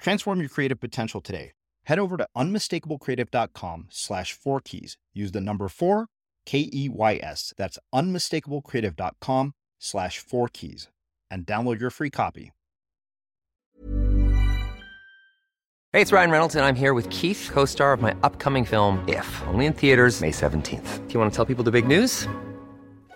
Transform your creative potential today. Head over to unmistakablecreative.com slash four keys. Use the number four, K E Y S. That's unmistakablecreative.com slash four keys and download your free copy. Hey, it's Ryan Reynolds, and I'm here with Keith, co star of my upcoming film, If, only in theaters, May 17th. Do you want to tell people the big news?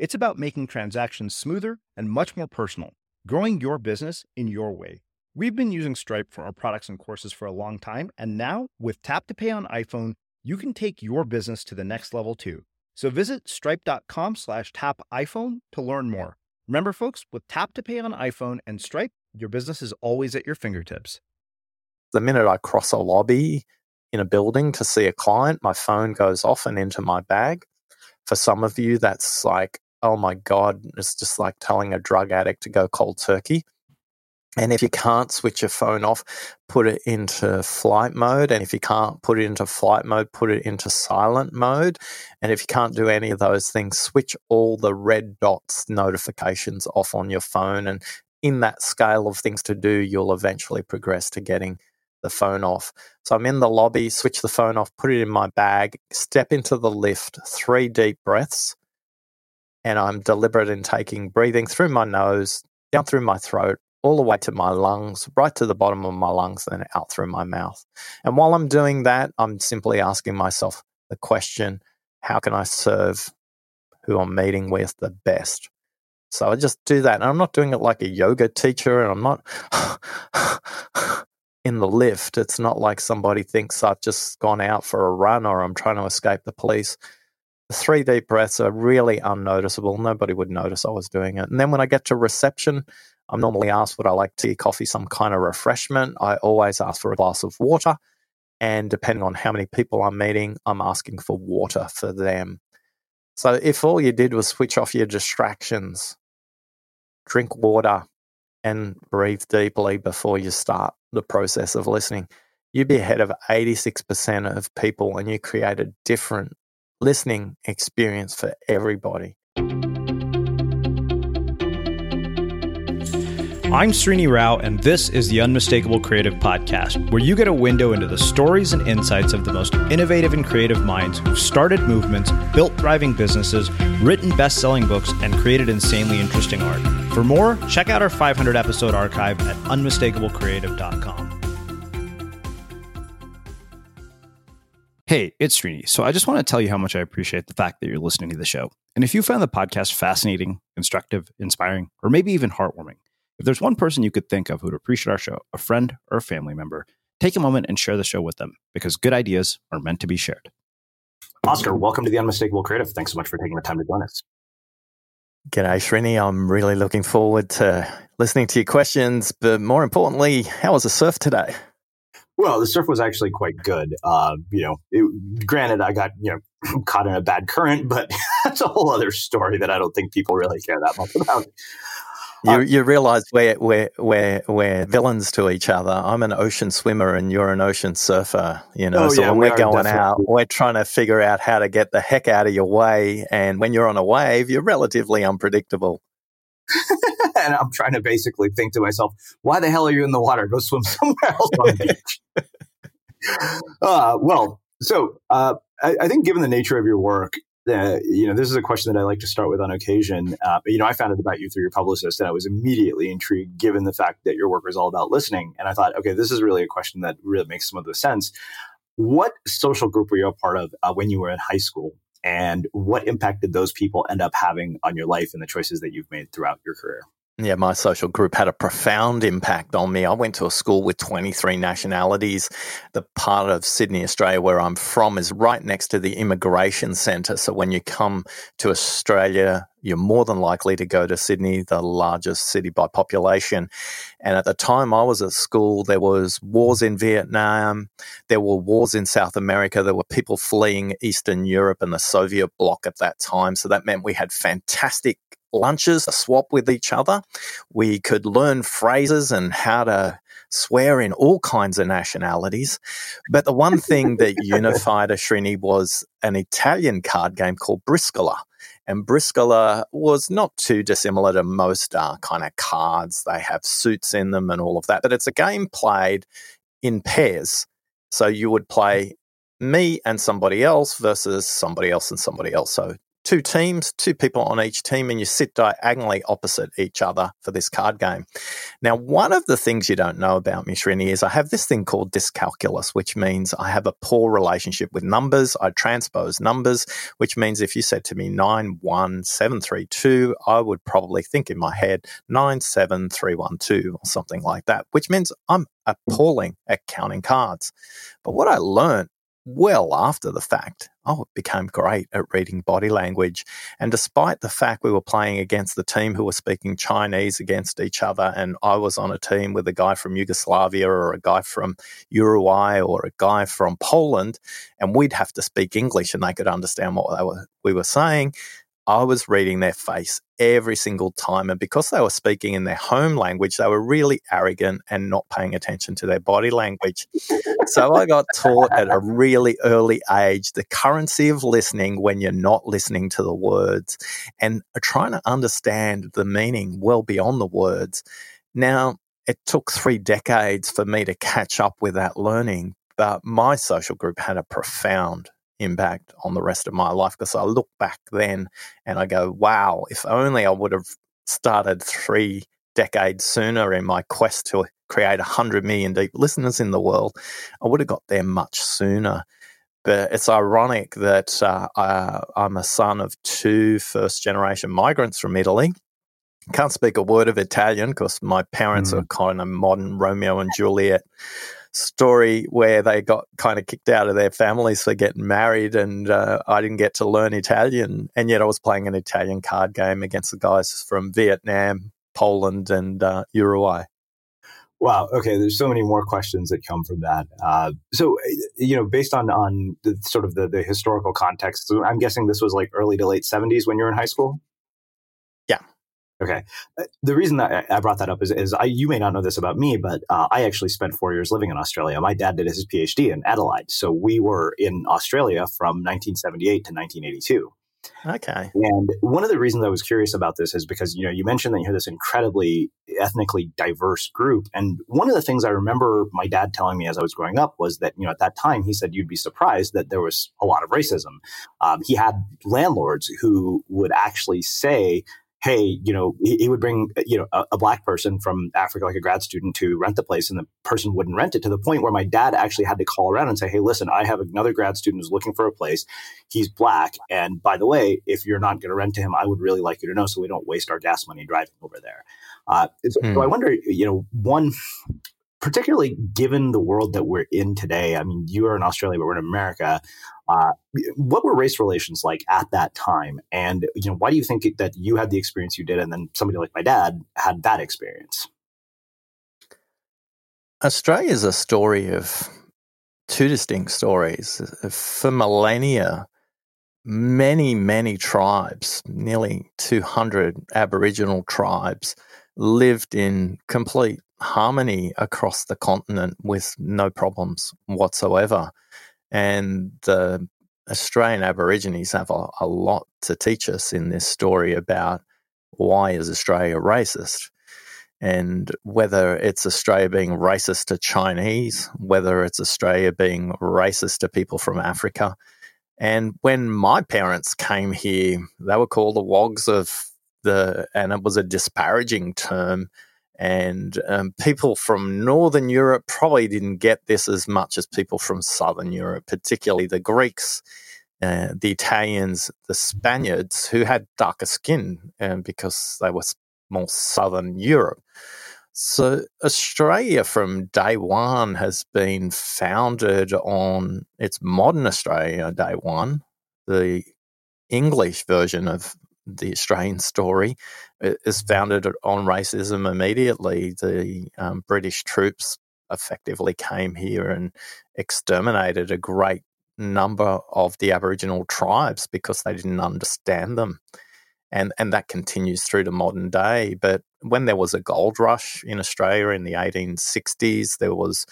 It's about making transactions smoother and much more personal, growing your business in your way. We've been using Stripe for our products and courses for a long time, and now with Tap to Pay on iPhone, you can take your business to the next level too. So visit stripe.com slash tap iPhone to learn more. Remember, folks, with Tap to Pay on iPhone and Stripe, your business is always at your fingertips. The minute I cross a lobby in a building to see a client, my phone goes off and into my bag. For some of you, that's like oh my God, it's just like telling a drug addict to go cold turkey. And if you can't switch your phone off, put it into flight mode. And if you can't put it into flight mode, put it into silent mode. And if you can't do any of those things, switch all the red dots notifications off on your phone. And in that scale of things to do, you'll eventually progress to getting the phone off. So I'm in the lobby, switch the phone off, put it in my bag, step into the lift, three deep breaths, and I'm deliberate in taking breathing through my nose, down through my throat, all the way to my lungs, right to the bottom of my lungs, and out through my mouth. And while I'm doing that, I'm simply asking myself the question how can I serve who I'm meeting with the best? So I just do that. And I'm not doing it like a yoga teacher, and I'm not in the lift. It's not like somebody thinks I've just gone out for a run or I'm trying to escape the police. Three deep breaths are really unnoticeable. Nobody would notice I was doing it. And then when I get to reception, I'm normally asked would I like tea, coffee, some kind of refreshment. I always ask for a glass of water. And depending on how many people I'm meeting, I'm asking for water for them. So if all you did was switch off your distractions, drink water, and breathe deeply before you start the process of listening, you'd be ahead of 86% of people and you create a different listening experience for everybody. I'm Srini Rao, and this is the Unmistakable Creative Podcast, where you get a window into the stories and insights of the most innovative and creative minds who've started movements, built thriving businesses, written best selling books, and created insanely interesting art. For more, check out our 500 episode archive at unmistakablecreative.com. Hey, it's Srini. So I just want to tell you how much I appreciate the fact that you're listening to the show. And if you found the podcast fascinating, instructive, inspiring, or maybe even heartwarming, if there's one person you could think of who'd appreciate our show, a friend or a family member, take a moment and share the show with them because good ideas are meant to be shared. Oscar, welcome to the Unmistakable Creative. Thanks so much for taking the time to join us. G'day, Srini. I'm really looking forward to listening to your questions, but more importantly, how was the surf today? Well, the surf was actually quite good. Uh, you know, it, granted, I got you know caught in a bad current, but that's a whole other story that I don't think people really care that much about. You, um, you realize we're, we're, we're, we're villains to each other. I'm an ocean swimmer and you're an ocean surfer, you know. Oh, so yeah, when we are going out, we're trying to figure out how to get the heck out of your way. And when you're on a wave, you're relatively unpredictable. and I'm trying to basically think to myself, why the hell are you in the water? Go swim somewhere else on the beach. uh, well, so uh, I, I, think given the nature of your work, uh, you know, this is a question that I like to start with on occasion. Uh, you know, I found out about you through your publicist, and I was immediately intrigued, given the fact that your work is all about listening. And I thought, okay, this is really a question that really makes some of the sense. What social group were you a part of uh, when you were in high school, and what impact did those people end up having on your life and the choices that you've made throughout your career? Yeah, my social group had a profound impact on me. I went to a school with 23 nationalities. The part of Sydney, Australia, where I'm from, is right next to the immigration centre. So when you come to Australia, you're more than likely to go to Sydney, the largest city by population. And at the time I was at school, there was wars in Vietnam, there were wars in South America, there were people fleeing Eastern Europe and the Soviet bloc at that time. So that meant we had fantastic lunches, a swap with each other. We could learn phrases and how to swear in all kinds of nationalities. But the one thing that unified Ashrini was an Italian card game called Briscola. And Briscola was not too dissimilar to most uh, kind of cards. They have suits in them and all of that. But it's a game played in pairs. So you would play me and somebody else versus somebody else and somebody else. So two teams, two people on each team, and you sit diagonally opposite each other for this card game. Now, one of the things you don't know about me, Srini, is I have this thing called dyscalculia, which means I have a poor relationship with numbers. I transpose numbers, which means if you said to me 91732, I would probably think in my head 97312 or something like that, which means I'm appalling at counting cards. But what I learned well after the fact, oh, it became great at reading body language. And despite the fact we were playing against the team who were speaking Chinese against each other, and I was on a team with a guy from Yugoslavia or a guy from Uruguay or a guy from Poland, and we'd have to speak English and they could understand what were, we were saying, I was reading their face every single time. And because they were speaking in their home language, they were really arrogant and not paying attention to their body language. so I got taught at a really early age the currency of listening when you're not listening to the words and trying to understand the meaning well beyond the words. Now, it took three decades for me to catch up with that learning. But my social group had a profound impact on the rest of my life because I look back then and I go, wow, if only I would have started three decades sooner in my quest to create 100 million deep listeners in the world, I would have got there much sooner. But it's ironic that uh, I, I'm a son of two first generation migrants from Italy. Can't speak a word of Italian because my parents mm. are kind of modern Romeo and Juliet story where they got kind of kicked out of their families for getting married, and uh, I didn't get to learn Italian. And yet I was playing an Italian card game against the guys from Vietnam, Poland, and uh, Uruguay. Wow. Okay. There's so many more questions that come from that. Uh, so, you know, based on on the, sort of the, the historical context, I'm guessing this was like early to late 70s when you were in high school. Okay. Uh, the reason that I brought that up is, is I, you may not know this about me, but uh, I actually spent four years living in Australia. My dad did his PhD in Adelaide, so we were in Australia from 1978 to 1982. Okay. And one of the reasons I was curious about this is because, you know, you mentioned that you're this incredibly ethnically diverse group. And one of the things I remember my dad telling me as I was growing up was that, you know, at that time, he said you'd be surprised that there was a lot of racism. Um, he had landlords who would actually say, hey, you know, he, he would bring, you know, a, a, black person from Africa, like a grad student, to rent the place, and the person wouldn't rent it to the point where my dad actually had to call around and say, hey, listen, I have another grad student who's looking for a place. He's black. And by the way, if you're not going to rent to him, I would really like you to know so we don't waste our gas money driving over there. Uh, so, so I hmm. wonder, you know, one, particularly given the world that we're in today. I mean, you are in Australia, but we're in America. Uh, what were race relations like at that time? And you know, why do you think that you had the experience you did, and then somebody like my dad had that experience? Australia is a story of two distinct stories. For millennia, many, many tribes, nearly 200 Aboriginal tribes, lived in complete harmony across the continent with no problems whatsoever. And the Australian Aborigines have a, a lot to teach us in this story about why is Australia racist and whether it's Australia being racist to Chinese, whether it's Australia being racist to people from Africa. And when my parents came here, they were called the wogs of the, and it was a disparaging term and um, people from Northern Europe probably didn't get this as much as people from Southern Europe, particularly the Greeks, uh, the Italians, the Spaniards, who had darker skin um, because they were more Southern Europe. So, Australia from day one has been founded on its modern Australia, day one, the English version of the Australian story is founded on racism immediately. The um, British troops effectively came here and exterminated a great number of the Aboriginal tribes because they didn't understand them. And, and that continues through to modern day. But when there was a gold rush in Australia in the 1860s, there was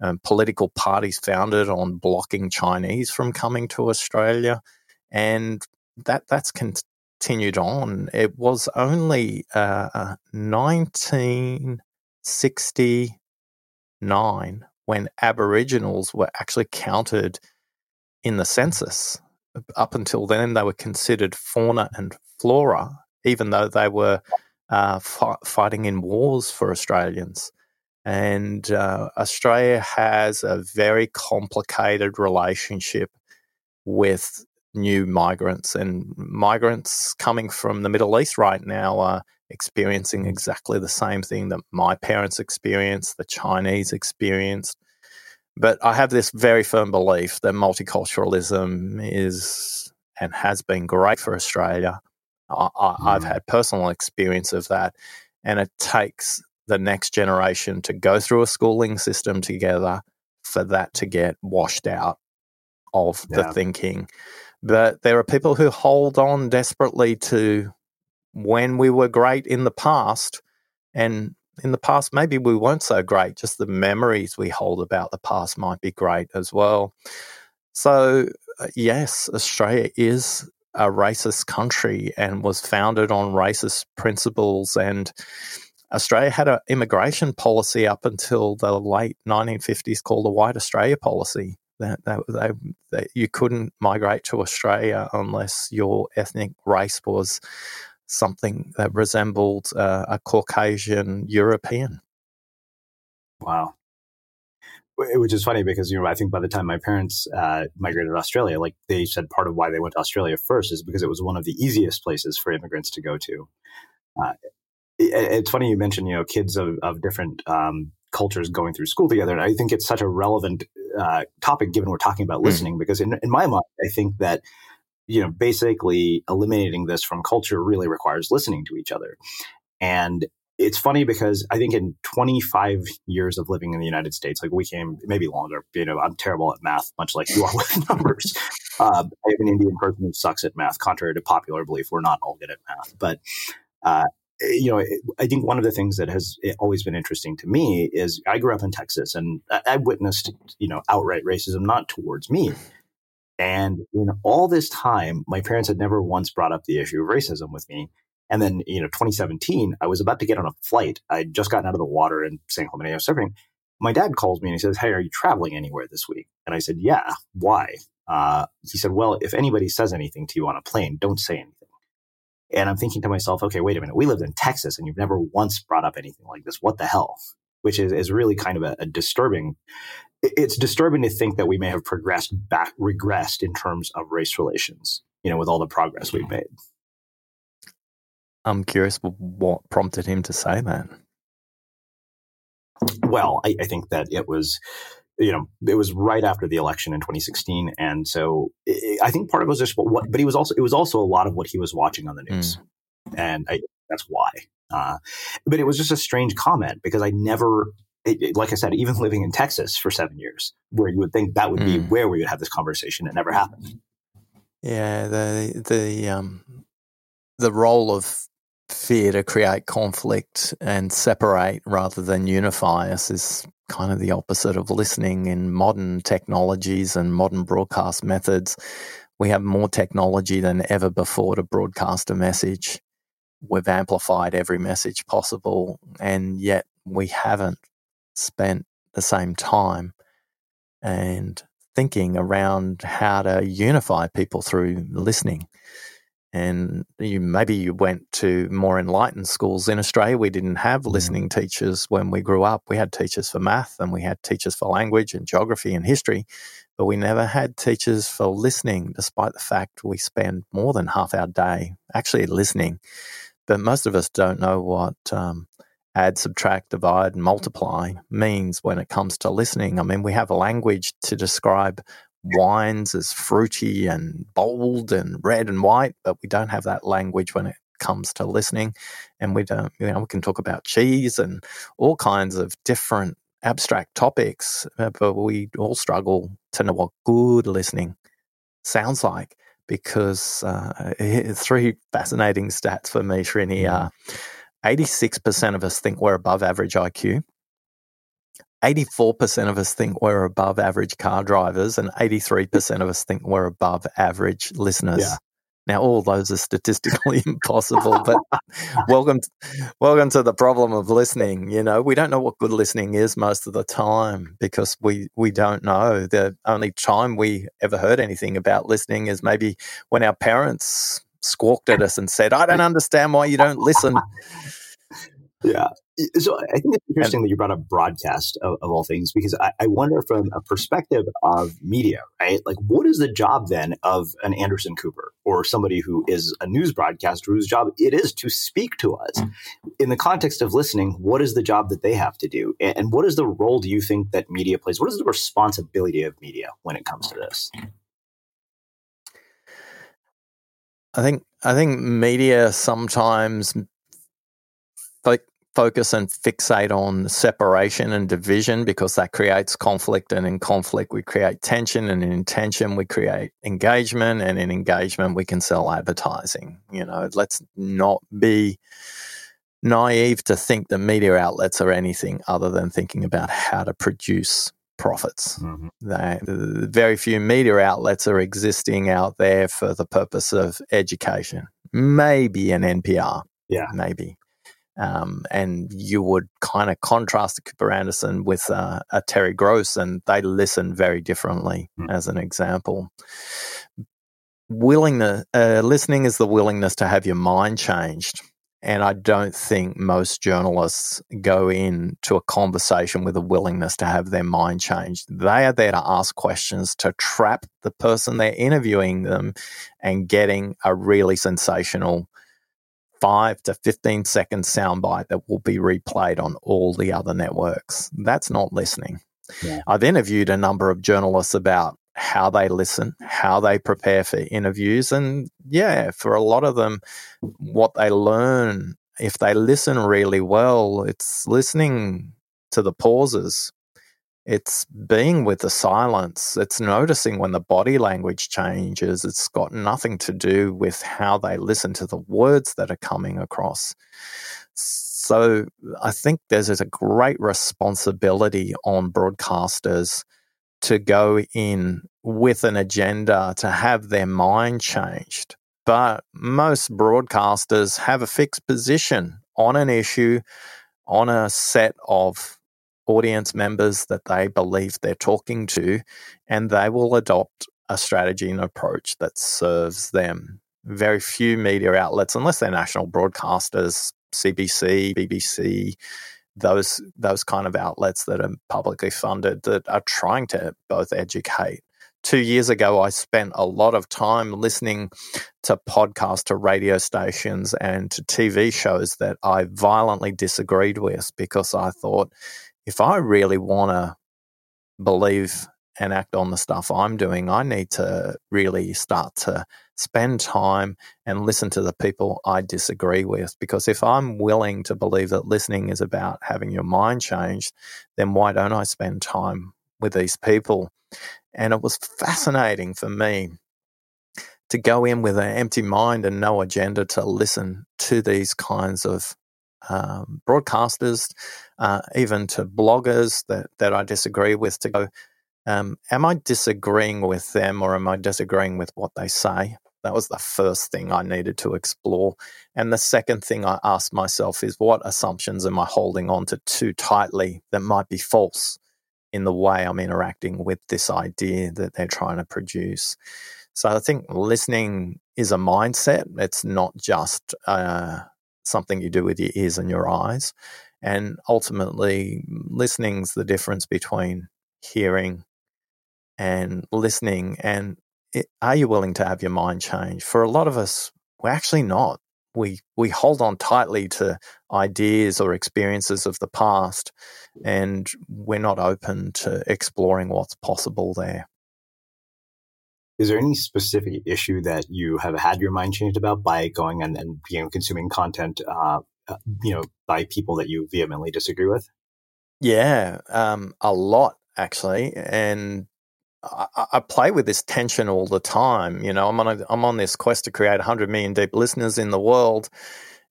um, political parties founded on blocking Chinese from coming to Australia. And that that's con- continued on. It was only uh, 1969 when Aboriginals were actually counted in the census. Up until then, they were considered fauna and flora, even though they were uh, fighting in wars for Australians. And uh, Australia has a very complicated relationship with new migrants and migrants coming from the Middle East right now are experiencing exactly the same thing that my parents experienced, the Chinese experienced. But I have this very firm belief that multiculturalism is and has been great for Australia. I, have mm. had personal experience of that, and it takes the next generation to go through a schooling system together for that to get washed out of yeah. the thinking. But there are people who hold on desperately to when we were great in the past. And in the past, maybe we weren't so great. Just the memories we hold about the past might be great as well. So, uh, yes, Australia is a racist country and was founded on racist principles. And Australia had an immigration policy up until the late 1950s called the White Australia Policy. That, that, they, that you couldn't migrate to Australia unless your ethnic race was something that resembled uh, a Caucasian European. Wow. Which is funny because, you know, I think by the time my parents uh, migrated to Australia, like they said part of why they went to Australia first is because it was one of the easiest places for immigrants to go to. Uh, it, it's funny you mentioned, you know, kids of, of different um, cultures going through school together. And I think it's such a relevant uh, topic given we're talking about hmm. listening, mm. because in, in my mind, I think that you know, basically eliminating this from culture really requires listening to each other. And it's funny because I think in 25 years of living in the United States, like we came maybe longer, you know, I'm terrible at math, much like you are with numbers. Uh, I have an Indian person who sucks at math, contrary to popular belief. We're not all good at math. But, uh, you know, I think one of the things that has always been interesting to me is I grew up in Texas and I witnessed, you know, outright racism, not towards me, and in all this time, my parents had never once brought up the issue of racism with me. And then, you know, 2017, I was about to get on a flight. I'd just gotten out of the water in San Clemente. I was surfing. My dad calls me and he says, Hey, are you traveling anywhere this week? And I said, Yeah. Why? Uh, he said, Well, if anybody says anything to you on a plane, don't say anything. And I'm thinking to myself, okay, wait a minute. We lived in Texas and you've never once brought up anything like this. What the hell? Which is, is really kind of a, a disturbing it's disturbing to think that we may have progressed back, regressed in terms of race relations, you know, with all the progress we've made. I'm curious what prompted him to say that. Well, I, I think that it was, you know, it was right after the election in 2016, and so it, I think part of it was just what, but he was also it was also a lot of what he was watching on the news, mm. and I, that's why. Uh, but it was just a strange comment because I never it, it, like I said, even living in Texas for seven years, where you would think that would mm. be where we would have this conversation, it never happened. Yeah, the the um, the role of fear to create conflict and separate rather than unify us is kind of the opposite of listening in modern technologies and modern broadcast methods. We have more technology than ever before to broadcast a message. We've amplified every message possible, and yet we haven't spent the same time and thinking around how to unify people through listening. And you maybe you went to more enlightened schools in Australia. We didn't have listening teachers when we grew up. We had teachers for math and we had teachers for language and geography and history, but we never had teachers for listening, despite the fact we spend more than half our day actually listening. But most of us don't know what um, add, subtract, divide, and multiply means when it comes to listening. I mean, we have a language to describe wines as fruity and bold and red and white, but we don't have that language when it comes to listening. And we don't, you know, we can talk about cheese and all kinds of different abstract topics, uh, but we all struggle to know what good listening sounds like because uh, three fascinating stats for me, Srini, are 86% of us think we're above average IQ. 84% of us think we're above average car drivers, and 83% of us think we're above average listeners. Yeah. Now, all those are statistically impossible, but welcome, to, welcome to the problem of listening. You know, we don't know what good listening is most of the time because we we don't know. The only time we ever heard anything about listening is maybe when our parents squawked at us and said, I don't understand why you don't listen. Yeah. So I think it's interesting and, that you brought up broadcast of, of all things, because I, I, wonder from a perspective of media, right? Like, what is the job then of an Anderson Cooper or somebody who is a news broadcaster whose job it is to speak to us? Mm. In the context of listening, what is the job that they have to do? And, and what is the role do you think that media plays? What is the responsibility of media when it comes to this? I think I think media sometimes like focus and fixate on separation and division because that creates conflict and in conflict we create tension and in tension we create engagement and in engagement we can sell advertising you know let's not be naive to think that media outlets are anything other than thinking about how to produce profits. Mm-hmm. They, very few media outlets are existing out there for the purpose of education. Maybe an NPR. Yeah. Maybe. Um, and you would kind of contrast Cooper Anderson with uh, a Terry Gross, and they listen very differently, mm. as an example. Willingness, uh, listening is the willingness to have your mind changed. And I don't think most journalists go into a conversation with a willingness to have their mind changed. They are there to ask questions, to trap the person they're interviewing them and getting a really sensational five to 15 second soundbite that will be replayed on all the other networks. That's not listening. Yeah. I've interviewed a number of journalists about how they listen, how they prepare for interviews. And yeah, for a lot of them, what they learn, if they listen really well, it's listening to the pauses. It's being with the silence. It's noticing when the body language changes. It's got nothing to do with how they listen to the words that are coming across. So I think there's a great responsibility on broadcasters to go in with an agenda to have their mind changed. But most broadcasters have a fixed position on an issue, on a set of audience members that they believe they're talking to, and they will adopt a strategy and approach that serves them. Very few media outlets, unless they're national broadcasters, CBC, BBC, those those kind of outlets that are publicly funded that are trying to both educate. Two years ago, I spent a lot of time listening to podcasts, to radio stations, and to TV shows that I violently disagreed with because I thought if I really want to believe and act on the stuff I'm doing, I need to really start to spend time and listen to the people I disagree with. Because if I'm willing to believe that listening is about having your mind changed, then why don't I spend time with these people? And it was fascinating for me to go in with an empty mind and no agenda to listen to these kinds of um, broadcasters, uh, even to bloggers that, that I disagree with, to go, um, am I disagreeing with them or am I disagreeing with what they say? That was the first thing I needed to explore. And the second thing I asked myself is what assumptions am I holding on to too tightly that might be false in the way I'm interacting with this idea that they're trying to produce? So I think listening is a mindset. It's not just uh, something you do with your ears and your eyes. And ultimately, listening's the difference between hearing and listening. And it, are you willing to have your mind change for a lot of us we're actually not. We we hold on tightly to ideas or experiences of the past and we're not open to exploring what's possible there is there any specific issue that you have had your mind changed about by going and, and you know consuming content uh, uh, you know by people that you vehemently disagree with yeah um, a lot actually and I, I, play with this tension all the time. You know, I'm on a, I'm on this quest to create 100 million deep listeners in the world,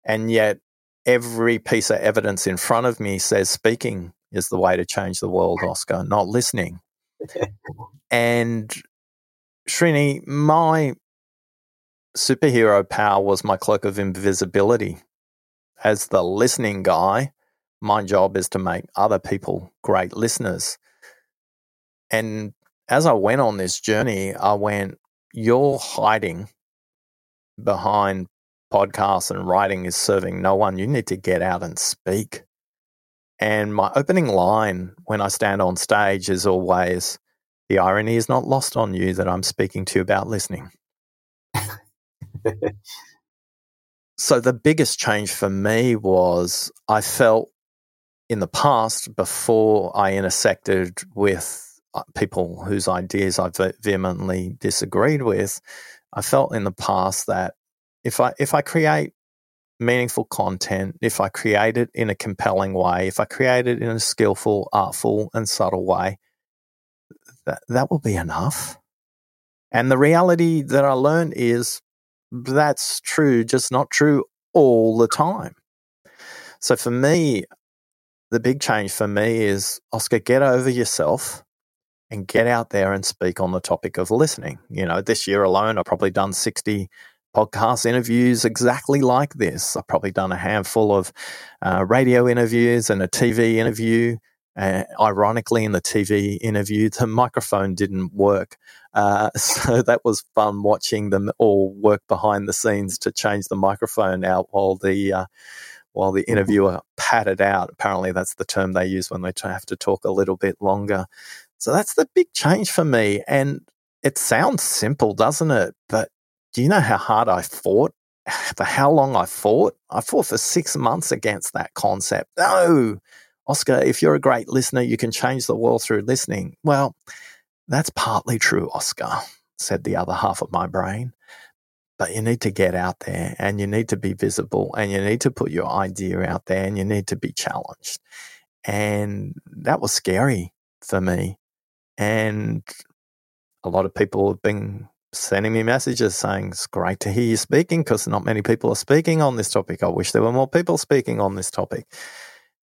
and yet every piece of evidence in front of me says speaking is the way to change the world, Oscar, not listening. and Srini, my superhero power was my cloak of invisibility. As the listening guy, my job is to make other people great listeners. And as I went on this journey, I went, You're hiding behind podcasts and writing is serving no one. You need to get out and speak. And my opening line when I stand on stage is always the irony is not lost on you that I'm speaking to you about listening. so the biggest change for me was I felt in the past before I intersected with uh, people whose ideas I vehemently disagreed with, I felt in the past that if I if I create meaningful content, if I create it in a compelling way, if I create it in a skillful, artful, and subtle way, that that will be enough. And the reality that I learned is that's true, just not true all the time. So for me, the big change for me is Oscar, get over yourself and get out there and speak on the topic of listening. You know, this year alone, I've probably done 60 podcast interviews exactly like this. I've probably done a handful of uh, radio interviews and a TV interview. Uh, ironically, in the TV interview, the microphone didn't work. Uh, so that was fun watching them all work behind the scenes to change the microphone out while the uh, while the interviewer padded out. Apparently, that's the term they use when they have to talk a little bit longer. So that's the big change for me. And it sounds simple, doesn't it? But do you know how hard I fought? For how long I fought? I fought for six months against that concept. No, Oscar, if you're a great listener, you can change the world through listening. Well, that's partly true, Oscar, said the other half of my brain. But you need to get out there and you need to be visible and you need to put your idea out there and you need to be challenged. And that was scary for me. And a lot of people have been sending me messages saying it's great to hear you speaking because not many people are speaking on this topic. I wish there were more people speaking on this topic.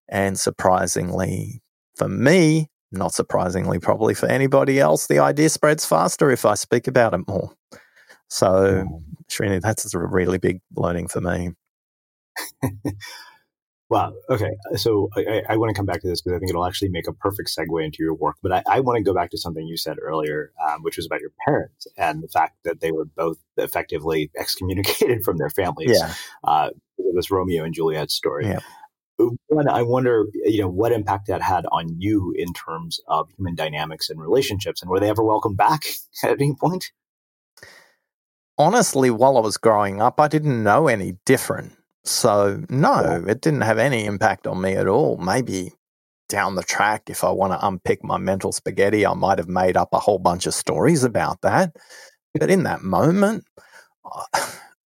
And surprisingly, for me, not surprisingly, probably for anybody else, the idea spreads faster if I speak about it more. So, mm. Srini, that's a really big learning for me. wow. Okay. So I, I, want to come back to this because I think it'll actually make a perfect segue into your work. But I, I want to go back to something you said earlier, um, which was about your parents and the fact that they were both effectively excommunicated from their families. Yeah. Uh, this Romeo and Juliet story. Yeah one, I wonder, you know, what impact that had on you in terms of human dynamics and relationships, and were they ever welcome back at any point? Honestly, while I was growing up, I didn't know any different. So, no, it didn't have any impact on me at all. Maybe down the track, if I want to unpick my mental spaghetti, I might have made up a whole bunch of stories about that. But in that moment,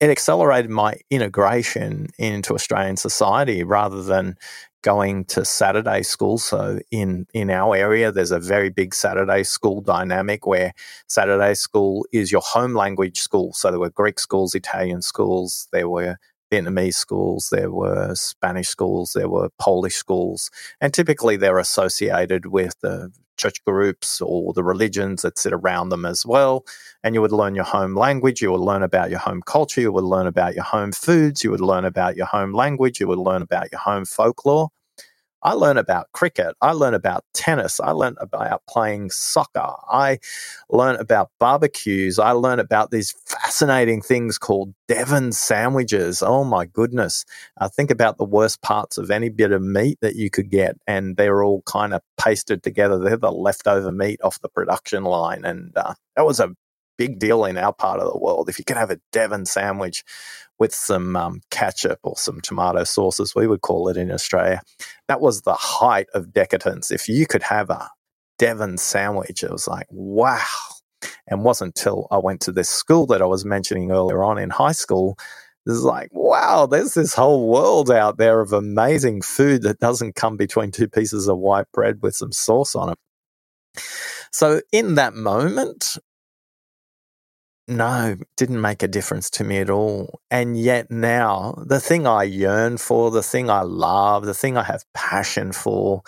it accelerated my integration into Australian society rather than going to Saturday school. So in in our area, there's a very big Saturday school dynamic where Saturday school is your home language school. So there were Greek schools, Italian schools, there were Vietnamese schools, there were Spanish schools, there were Polish schools, and typically they're associated with the church groups or the religions that sit around them as well. And you would learn your home language, you would learn about your home culture, you would learn about your home foods, you would learn about your home language, you would learn about your home folklore. I learn about cricket. I learn about tennis. I learn about playing soccer. I learn about barbecues. I learn about these fascinating things called Devon sandwiches. Oh my goodness. I think about the worst parts of any bit of meat that you could get, and they're all kind of pasted together. They're the leftover meat off the production line. And uh, that was a big deal in our part of the world. If you could have a Devon sandwich with some um, ketchup or some tomato sauce, as we would call it in Australia, that was the height of decadence. If you could have a Devon sandwich, it was like, wow. And wasn't until I went to this school that I was mentioning earlier on in high school. This is like, wow, there's this whole world out there of amazing food that doesn't come between two pieces of white bread with some sauce on it. So, in that moment, no, didn't make a difference to me at all. And yet now, the thing I yearn for, the thing I love, the thing I have passion for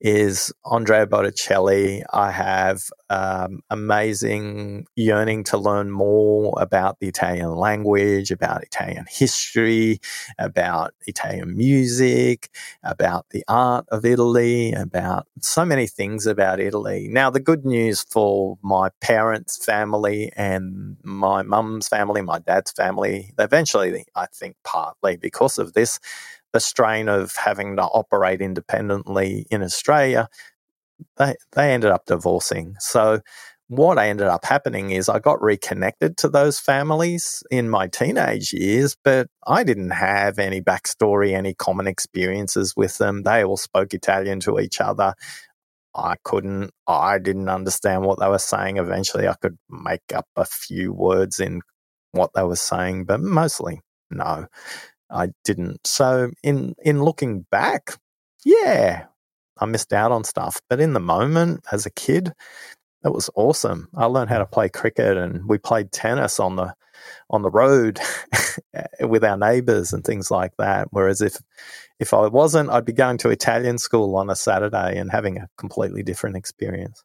is Andrea Bocelli. I have um, amazing yearning to learn more about the Italian language, about Italian history, about Italian music, about the art of Italy, about so many things about Italy. Now, the good news for my parents' family and my mum's family, my dad's family, eventually, I think partly because of this, the strain of having to operate independently in Australia, they they ended up divorcing. So what ended up happening is I got reconnected to those families in my teenage years, but I didn't have any backstory, any common experiences with them. They all spoke Italian to each other. I couldn't, I didn't understand what they were saying. Eventually, I could make up a few words in what they were saying, but mostly no. I didn't. So in in looking back, yeah, I missed out on stuff. But in the moment, as a kid, it was awesome. I learned how to play cricket, and we played tennis on the on the road with our neighbours and things like that. Whereas if if I wasn't, I'd be going to Italian school on a Saturday and having a completely different experience.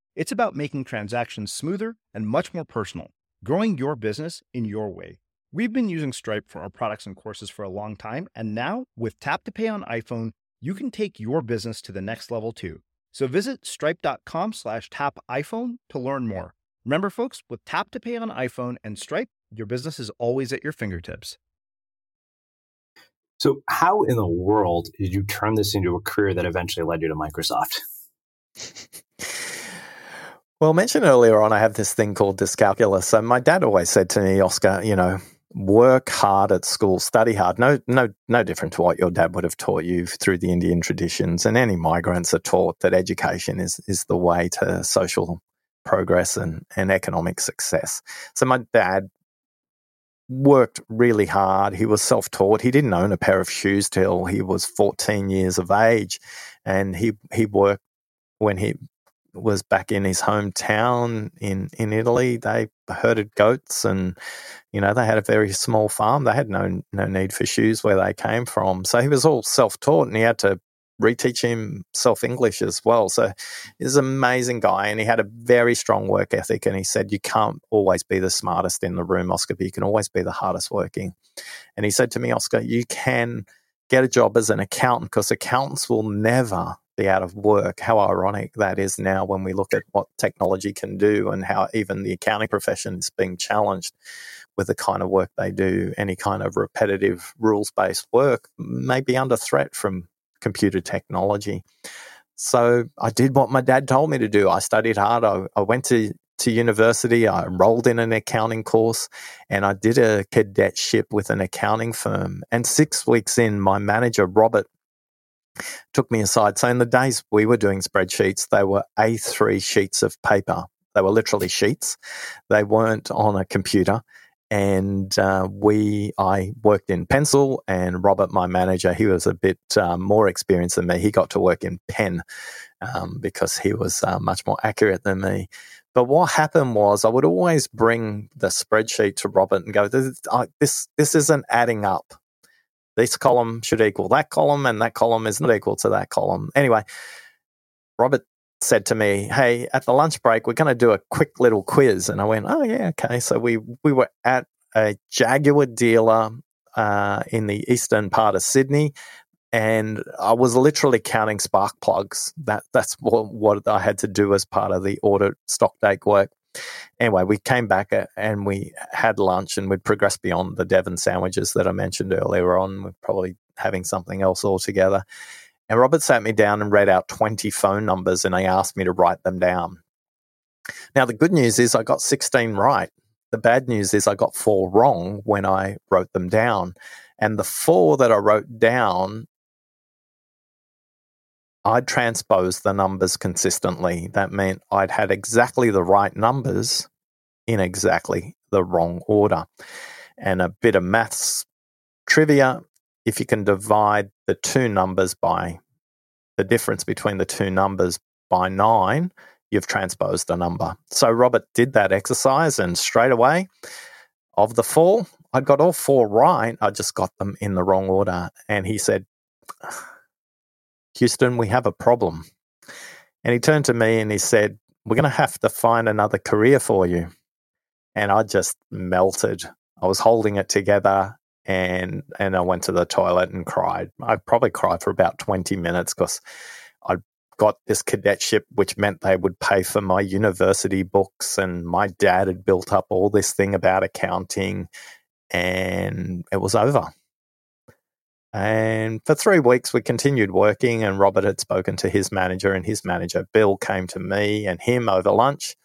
It's about making transactions smoother and much more personal, growing your business in your way. We've been using Stripe for our products and courses for a long time, and now with Tap to Pay on iPhone, you can take your business to the next level too. So visit stripe.com slash tap iPhone to learn more. Remember, folks, with Tap to Pay on iPhone and Stripe, your business is always at your fingertips. So, how in the world did you turn this into a career that eventually led you to Microsoft? Well, mentioned earlier on, I have this thing called dyscalculia. So my dad always said to me, Oscar, you know, work hard at school, study hard. No, no, no different to what your dad would have taught you through the Indian traditions. And any migrants are taught that education is is the way to social progress and, and economic success. So my dad worked really hard. He was self taught. He didn't own a pair of shoes till he was 14 years of age. And he, he worked when he was back in his hometown in, in Italy. They herded goats and, you know, they had a very small farm. They had no, no need for shoes where they came from. So he was all self taught and he had to reteach himself English as well. So he's an amazing guy and he had a very strong work ethic. And he said, You can't always be the smartest in the room, Oscar, but you can always be the hardest working. And he said to me, Oscar, you can get a job as an accountant because accountants will never be out of work. How ironic that is now when we look at what technology can do and how even the accounting profession is being challenged with the kind of work they do. Any kind of repetitive rules based work may be under threat from computer technology. So I did what my dad told me to do. I studied hard. I, I went to to university. I enrolled in an accounting course and I did a cadetship with an accounting firm. And six weeks in, my manager, Robert, took me aside. So in the days we were doing spreadsheets, they were A3 sheets of paper. They were literally sheets. They weren't on a computer. And uh, we, I worked in pencil, and Robert, my manager, he was a bit uh, more experienced than me. He got to work in pen um, because he was uh, much more accurate than me. But what happened was I would always bring the spreadsheet to Robert and go, this, this, this isn't adding up. This column should equal that column, and that column is not equal to that column. Anyway, Robert said to me, Hey, at the lunch break, we're going to do a quick little quiz. And I went, Oh, yeah, okay. So we, we were at a Jaguar dealer uh, in the eastern part of Sydney and I was literally counting spark plugs. That that's what, what I had to do as part of the audit stock take work. Anyway, we came back uh, and we had lunch and we'd progressed beyond the Devon sandwiches that I mentioned earlier on. We're probably having something else altogether. And Robert sat me down and read out 20 phone numbers and he asked me to write them down. Now, the good news is I got 16 right. The bad news is I got four wrong when I wrote them down. And the four that I wrote down I'd transposed the numbers consistently. That meant I'd had exactly the right numbers in exactly the wrong order. And a bit of maths trivia if you can divide the two numbers by the difference between the two numbers by nine, you've transposed the number. So Robert did that exercise, and straight away, of the four, I got all four right. I just got them in the wrong order. And he said, Houston, we have a problem. And he turned to me and he said, We're going to have to find another career for you. And I just melted. I was holding it together and and I went to the toilet and cried. I probably cried for about 20 minutes because I got this cadetship, which meant they would pay for my university books. And my dad had built up all this thing about accounting, and it was over. And for three weeks, we continued working, and Robert had spoken to his manager, and his manager, Bill, came to me and him over lunch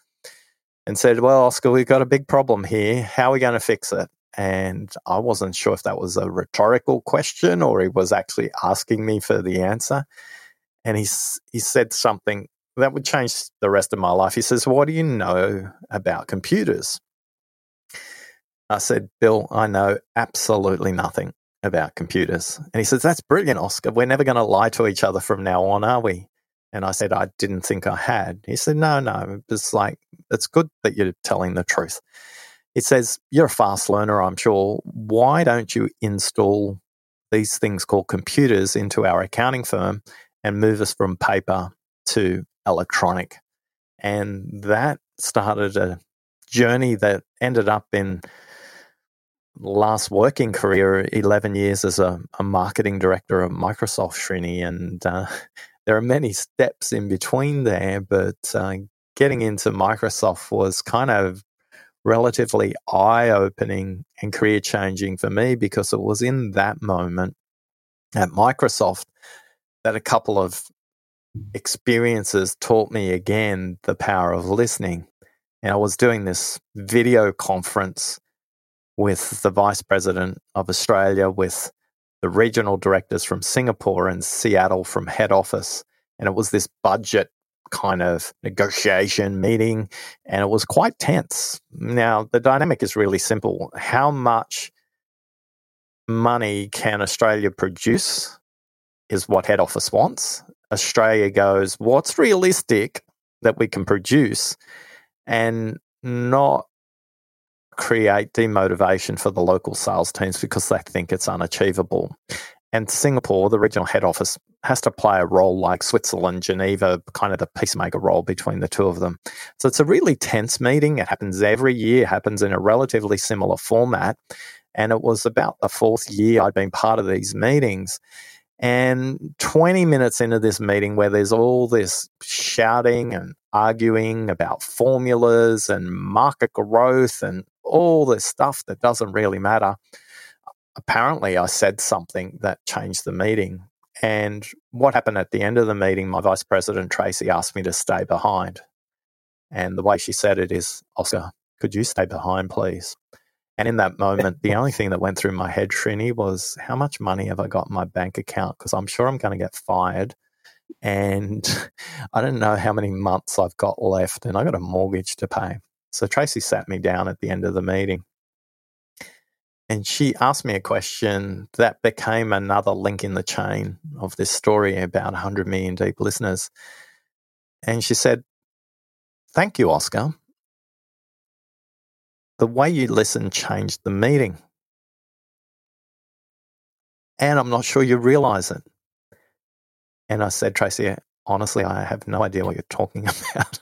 and said, Well, Oscar, we've got a big problem here. How are we going to fix it? And I wasn't sure if that was a rhetorical question or he was actually asking me for the answer. And he, he said something that would change the rest of my life. He says, What do you know about computers? I said, Bill, I know absolutely nothing about computers. And he says, That's brilliant, Oscar. We're never going to lie to each other from now on, are we? And I said, I didn't think I had. He said, No, no. It's like, it's good that you're telling the truth. He says, You're a fast learner, I'm sure. Why don't you install these things called computers into our accounting firm and move us from paper to electronic? And that started a journey that ended up in last working career, 11 years as a, a marketing director of Microsoft Srini. And uh, there are many steps in between there, but uh, getting into Microsoft was kind of relatively eye opening and career changing for me because it was in that moment at Microsoft that a couple of experiences taught me again the power of listening. And I was doing this video conference with the Vice President of Australia, with the regional directors from Singapore and Seattle from head office. And it was this budget kind of negotiation meeting, and it was quite tense. Now, the dynamic is really simple. How much money can Australia produce is what head office wants. Australia goes, what's realistic that we can produce and not create demotivation for the local sales teams because they think it's unachievable. And Singapore, the regional head office, has to play a role like Switzerland, Geneva, kind of the peacemaker role between the two of them. So it's a really tense meeting. It happens every year, happens in a relatively similar format. And it was about the fourth year I'd been part of these meetings. And 20 minutes into this meeting, where there's all this shouting and arguing about formulas and market growth and all this stuff that doesn't really matter, apparently I said something that changed the meeting. And what happened at the end of the meeting, my vice president, Tracy, asked me to stay behind. And the way she said it is, Oscar, could you stay behind, please? And in that moment, the only thing that went through my head, Srini, was how much money have I got in my bank account? Because I'm sure I'm going to get fired. And I don't know how many months I've got left, and I've got a mortgage to pay. So Tracy sat me down at the end of the meeting and she asked me a question that became another link in the chain of this story about 100 million deep listeners. And she said, Thank you, Oscar the way you listen changed the meeting. And I'm not sure you realize it. And I said, Tracy, honestly, I have no idea what you're talking about.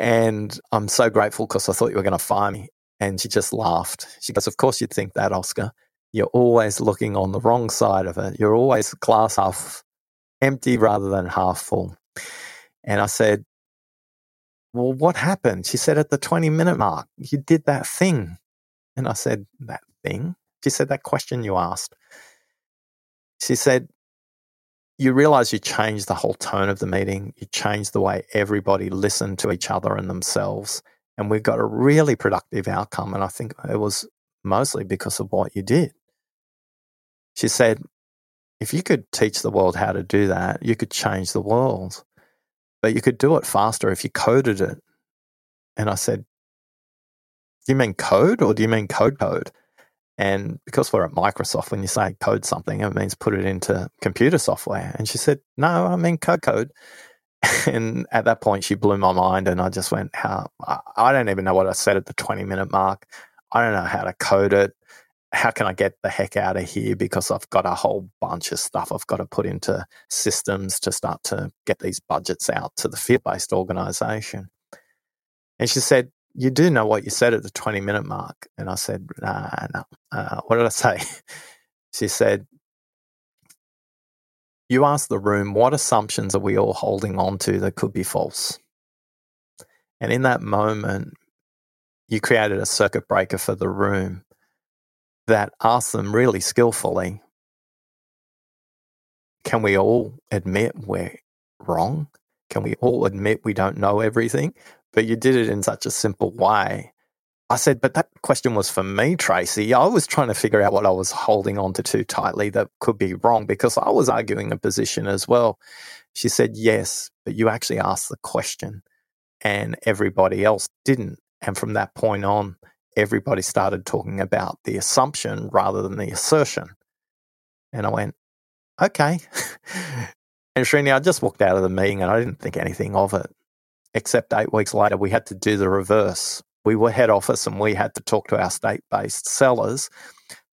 And I'm so grateful because I thought you were going to fire me. And she just laughed. She goes, Of course, you'd think that, Oscar. You're always looking on the wrong side of it. You're always glass half empty rather than half full. And I said, well, what happened? She said, At the 20 minute mark, you did that thing. And I said, That thing? She said, That question you asked. She said, You realize you change the whole tone of the meeting. You change the way everybody listened to each other and themselves. And we got a really productive outcome. And I think it was mostly because of what you did. She said, If you could teach the world how to do that, you could change the world but you could do it faster if you coded it. And I said, Do you mean code or do you mean code code? And because we're at Microsoft, when you say code something, it means put it into computer software. And she said, No, I mean code code. And at that point, she blew my mind. And I just went, How? I don't even know what I said at the 20 minute mark. I don't know how to code it how can I get the heck out of here because I've got a whole bunch of stuff I've got to put into systems to start to get these budgets out to the field based organization. And she said, You do know what you said at the 20 minute mark. And I said, Nah, no. Uh, what did I say? she said, You asked the room, What assumptions are we all holding on to that could be false? And in that moment, you created a circuit breaker for the room that ask them really skillfully can we all admit we're wrong? Can we all admit we don't know everything? But you did it in such a simple way. I said, but that question was for me, Tracy. I was trying to figure out what I was holding on to too tightly that could be wrong because I was arguing a position as well. She said, yes, but you actually asked the question and everybody else didn't. And from that point on, everybody started talking about the assumption rather than the assertion. And I went, okay. and Srini, I just walked out of the meeting and I didn't think anything of it. Except eight weeks later, we had to do the reverse. We were head office and we had to talk to our state based sellers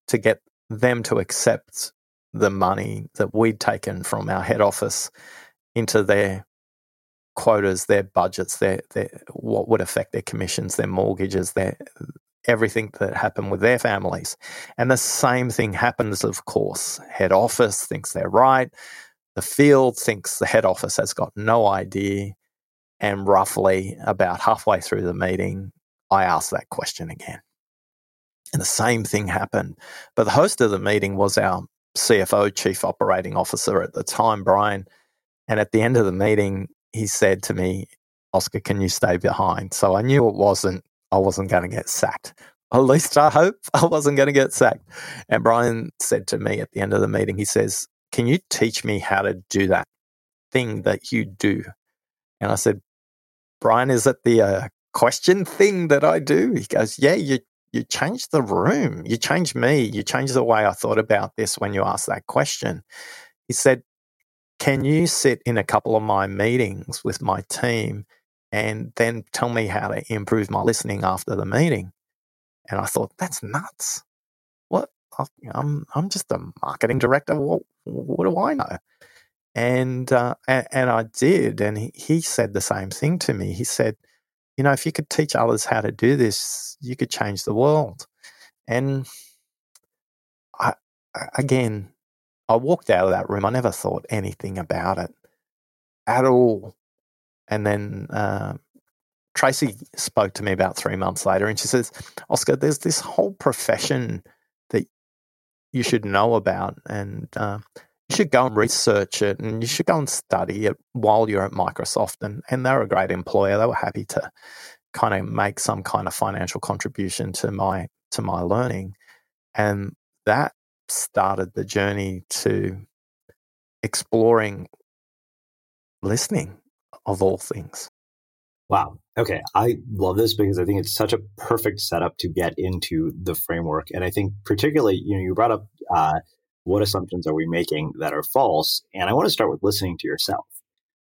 to get them to accept the money that we'd taken from our head office into their quotas, their budgets, their, their what would affect their commissions, their mortgages, their everything that happened with their families. And the same thing happens, of course. Head office thinks they're right. The field thinks the head office has got no idea. And roughly about halfway through the meeting, I asked that question again. And the same thing happened. But the host of the meeting was our CFO, Chief Operating Officer at the time, Brian. And at the end of the meeting, he said to me, Oscar, can you stay behind? So I knew it wasn't I wasn't going to get sacked. At least I hope I wasn't going to get sacked. And Brian said to me at the end of the meeting, he says, Can you teach me how to do that thing that you do? And I said, Brian, is it the uh, question thing that I do? He goes, Yeah, you, you changed the room. You changed me. You changed the way I thought about this when you asked that question. He said, Can you sit in a couple of my meetings with my team and then tell me how to improve my listening after the meeting. And I thought, that's nuts. What? I'm I'm just a marketing director. What what do I know? And uh, and, I did, and he, he said the same thing to me. He said, you know, if you could teach others how to do this, you could change the world. And I again, I walked out of that room. I never thought anything about it at all. And then uh, Tracy spoke to me about three months later and she says, Oscar, there's this whole profession that you should know about. And uh, you should go and research it and you should go and study it while you're at Microsoft. And, and they're a great employer. They were happy to kind of make some kind of financial contribution to my to my learning. And that started the journey to exploring listening of all things. Wow. Okay. I love this because I think it's such a perfect setup to get into the framework. And I think particularly, you know, you brought up uh, what assumptions are we making that are false? And I want to start with listening to yourself.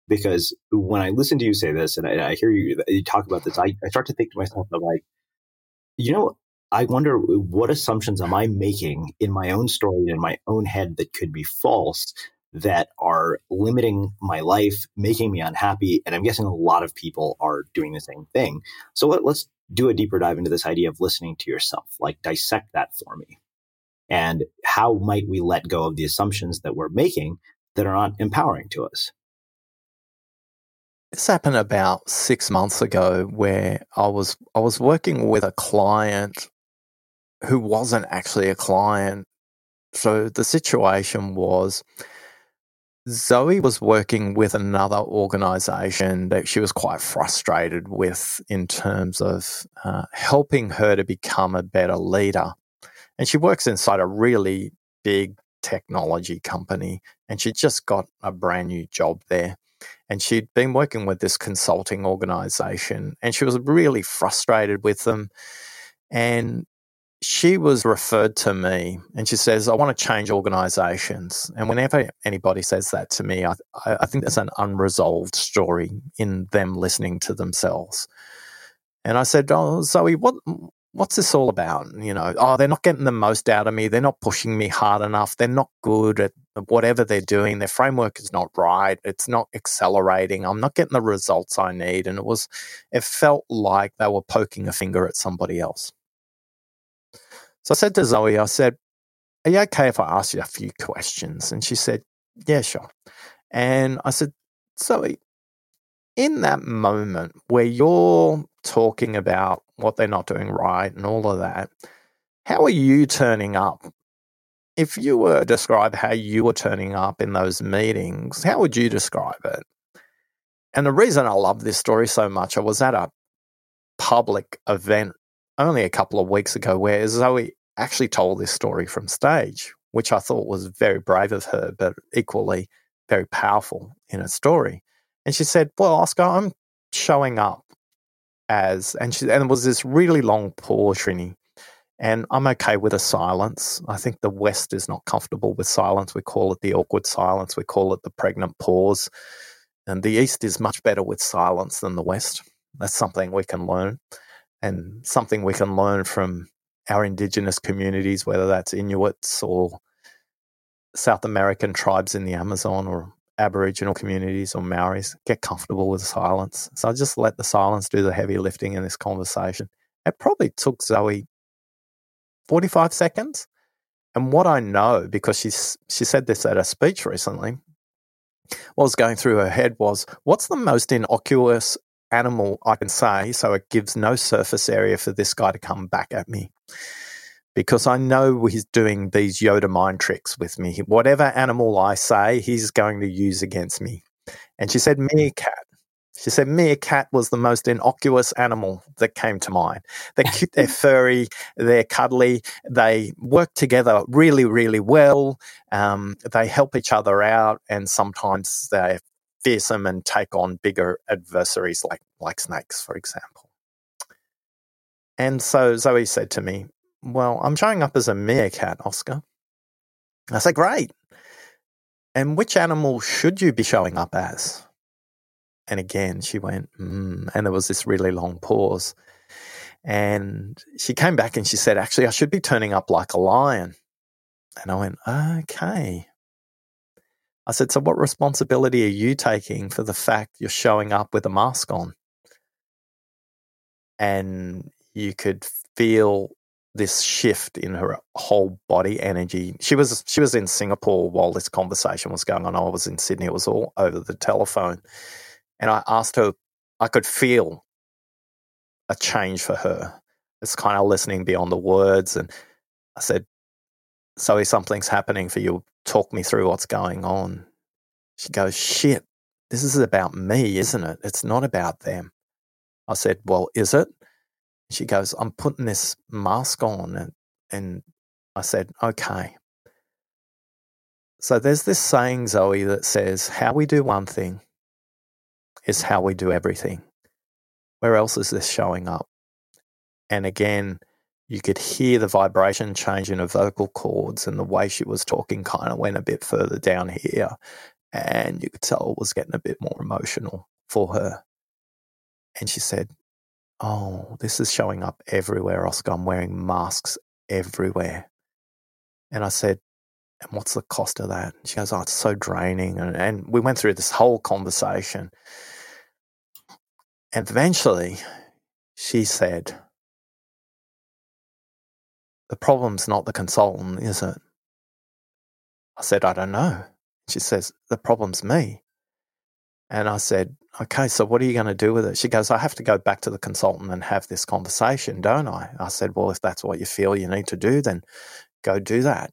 Because when I listen to you say this and I, I hear you, you talk about this, I, I start to think to myself of like, you know, I wonder what assumptions am I making in my own story, in my own head that could be false that are limiting my life, making me unhappy. And I'm guessing a lot of people are doing the same thing. So let, us do a deeper dive into this idea of listening to yourself, like dissect that for me. And how might we let go of the assumptions that we're making that are not empowering to us? This happened about six months ago where I was I was working with a client who wasn't actually a client. So the situation was Zoe was working with another organization that she was quite frustrated with in terms of uh, helping her to become a better leader. And she works inside a really big technology company, and she just got a brand new job there. And she'd been working with this consulting organization, and she was really frustrated with them. And she was referred to me and she says, I want to change organizations. And whenever anybody says that to me, I, I think there's an unresolved story in them listening to themselves. And I said, Oh, Zoe, what, what's this all about? You know, oh, they're not getting the most out of me. They're not pushing me hard enough. They're not good at whatever they're doing. Their framework is not right. It's not accelerating. I'm not getting the results I need. And it was, it felt like they were poking a finger at somebody else. So I said to Zoe, I said, Are you okay if I ask you a few questions? And she said, Yeah, sure. And I said, Zoe, in that moment where you're talking about what they're not doing right and all of that, how are you turning up? If you were to describe how you were turning up in those meetings, how would you describe it? And the reason I love this story so much, I was at a public event only a couple of weeks ago where Zoe actually told this story from stage, which I thought was very brave of her, but equally very powerful in a story. And she said, Well, Oscar, I'm showing up as, and, she, and it was this really long pause, Srini. And I'm okay with a silence. I think the West is not comfortable with silence. We call it the awkward silence, we call it the pregnant pause. And the East is much better with silence than the West. That's something we can learn and something we can learn from our indigenous communities, whether that's Inuits or South American tribes in the Amazon or Aboriginal communities or Maoris, get comfortable with silence. So I just let the silence do the heavy lifting in this conversation. It probably took Zoe 45 seconds. And what I know, because she's, she said this at a speech recently, what was going through her head was what's the most innocuous animal I can say, so it gives no surface area for this guy to come back at me. Because I know he's doing these Yoda mind tricks with me. Whatever animal I say, he's going to use against me. And she said, meerkat. She said meerkat was the most innocuous animal that came to mind. They're cute, they're furry, they're cuddly, they work together really, really well. Um, they help each other out, and sometimes they're fearsome and take on bigger adversaries like like snakes, for example. And so Zoe said to me, Well, I'm showing up as a meerkat, Oscar. I said, Great. And which animal should you be showing up as? And again, she went, mm, and there was this really long pause. And she came back and she said, Actually, I should be turning up like a lion. And I went, Okay. I said, So what responsibility are you taking for the fact you're showing up with a mask on? And you could feel this shift in her whole body energy. She was she was in Singapore while this conversation was going on. I was in Sydney. It was all over the telephone, and I asked her. I could feel a change for her. It's kind of listening beyond the words, and I said, "So, something's happening for you. Talk me through what's going on." She goes, "Shit, this is about me, isn't it? It's not about them." I said, "Well, is it?" She goes, I'm putting this mask on. And, and I said, okay. So there's this saying, Zoe, that says, how we do one thing is how we do everything. Where else is this showing up? And again, you could hear the vibration change in her vocal cords, and the way she was talking kind of went a bit further down here. And you could tell it was getting a bit more emotional for her. And she said, oh, this is showing up everywhere, Oscar. I'm wearing masks everywhere. And I said, and what's the cost of that? She goes, oh, it's so draining. And, and we went through this whole conversation. And eventually, she said, the problem's not the consultant, is it? I said, I don't know. She says, the problem's me. And I said, okay, so what are you going to do with it? She goes, I have to go back to the consultant and have this conversation, don't I? I said, well, if that's what you feel you need to do, then go do that.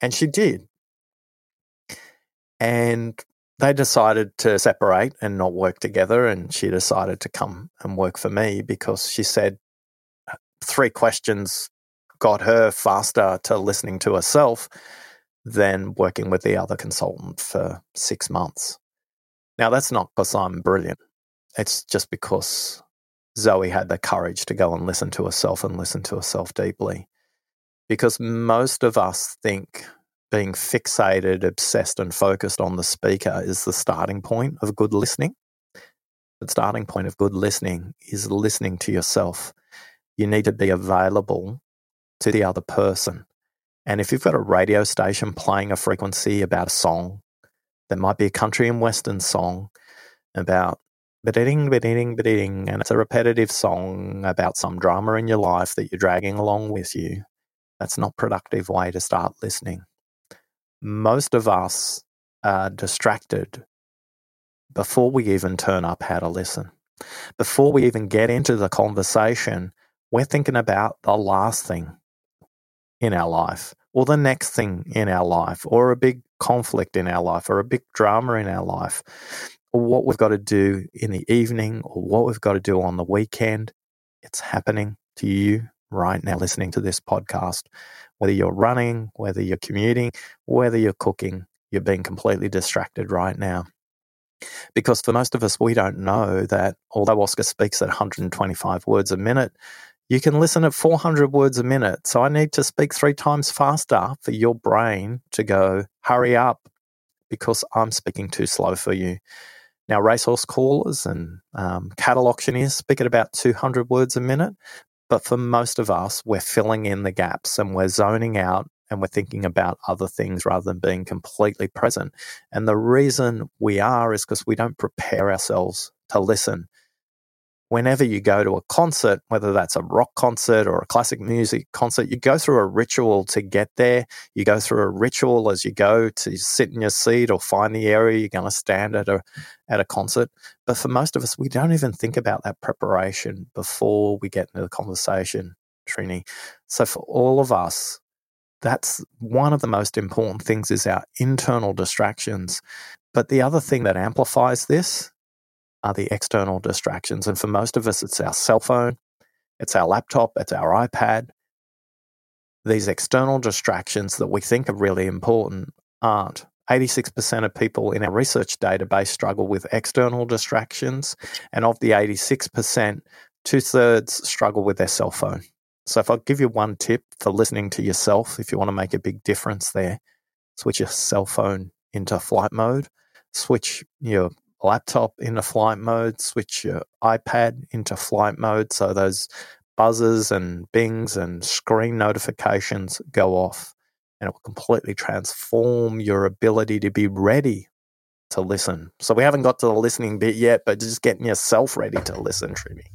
And she did. And they decided to separate and not work together. And she decided to come and work for me because she said uh, three questions got her faster to listening to herself than working with the other consultant for six months. Now, that's not because I'm brilliant. It's just because Zoe had the courage to go and listen to herself and listen to herself deeply. Because most of us think being fixated, obsessed, and focused on the speaker is the starting point of good listening. The starting point of good listening is listening to yourself. You need to be available to the other person. And if you've got a radio station playing a frequency about a song there might be a country and western song about ba-ding, ba-ding, ba-ding, and it's a repetitive song about some drama in your life that you're dragging along with you. That's not productive way to start listening. Most of us are distracted before we even turn up how to listen. Before we even get into the conversation, we're thinking about the last thing in our life or the next thing in our life or a big conflict in our life or a big drama in our life or what we've got to do in the evening or what we've got to do on the weekend. It's happening to you right now listening to this podcast. Whether you're running, whether you're commuting, whether you're cooking, you're being completely distracted right now. Because for most of us, we don't know that although Oscar speaks at 125 words a minute, you can listen at 400 words a minute. So I need to speak three times faster for your brain to go, hurry up, because I'm speaking too slow for you. Now, racehorse callers and um, cattle auctioneers speak at about 200 words a minute. But for most of us, we're filling in the gaps and we're zoning out and we're thinking about other things rather than being completely present. And the reason we are is because we don't prepare ourselves to listen whenever you go to a concert, whether that's a rock concert or a classic music concert, you go through a ritual to get there. You go through a ritual as you go to sit in your seat or find the area you're going to stand at a at a concert. But for most of us, we don't even think about that preparation before we get into the conversation, Srini. So for all of us, that's one of the most important things is our internal distractions. But the other thing that amplifies this are the external distractions. And for most of us, it's our cell phone, it's our laptop, it's our iPad. These external distractions that we think are really important aren't. 86% of people in our research database struggle with external distractions. And of the 86%, two thirds struggle with their cell phone. So, if I give you one tip for listening to yourself, if you want to make a big difference there, switch your cell phone into flight mode, switch your laptop into flight mode, switch your iPad into flight mode so those buzzers and bings and screen notifications go off. And it will completely transform your ability to be ready to listen. So we haven't got to the listening bit yet, but just getting yourself ready to listen, Srini.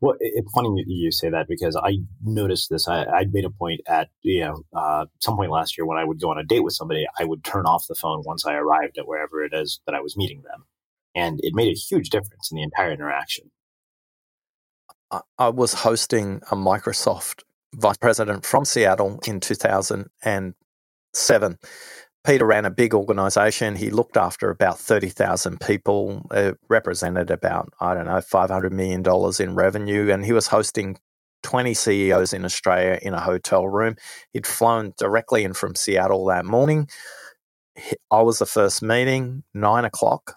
Well, it's funny you say that because I noticed this. I, I made a point at you know uh, some point last year when I would go on a date with somebody, I would turn off the phone once I arrived at wherever it is that I was meeting them, and it made a huge difference in the entire interaction. I was hosting a Microsoft vice president from Seattle in 2007 Peter ran a big organization. He looked after about 30,000 people, it represented about, I don't know, $500 million in revenue. And he was hosting 20 CEOs in Australia in a hotel room. He'd flown directly in from Seattle that morning. I was the first meeting, nine o'clock.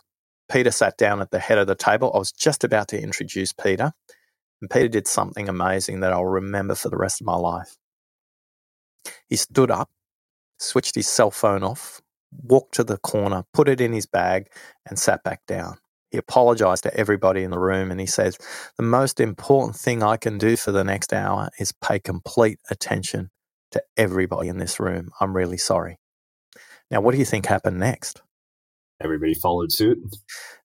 Peter sat down at the head of the table. I was just about to introduce Peter. And Peter did something amazing that I'll remember for the rest of my life. He stood up switched his cell phone off, walked to the corner, put it in his bag, and sat back down. He apologized to everybody in the room and he says, The most important thing I can do for the next hour is pay complete attention to everybody in this room. I'm really sorry. Now, what do you think happened next? Everybody followed suit.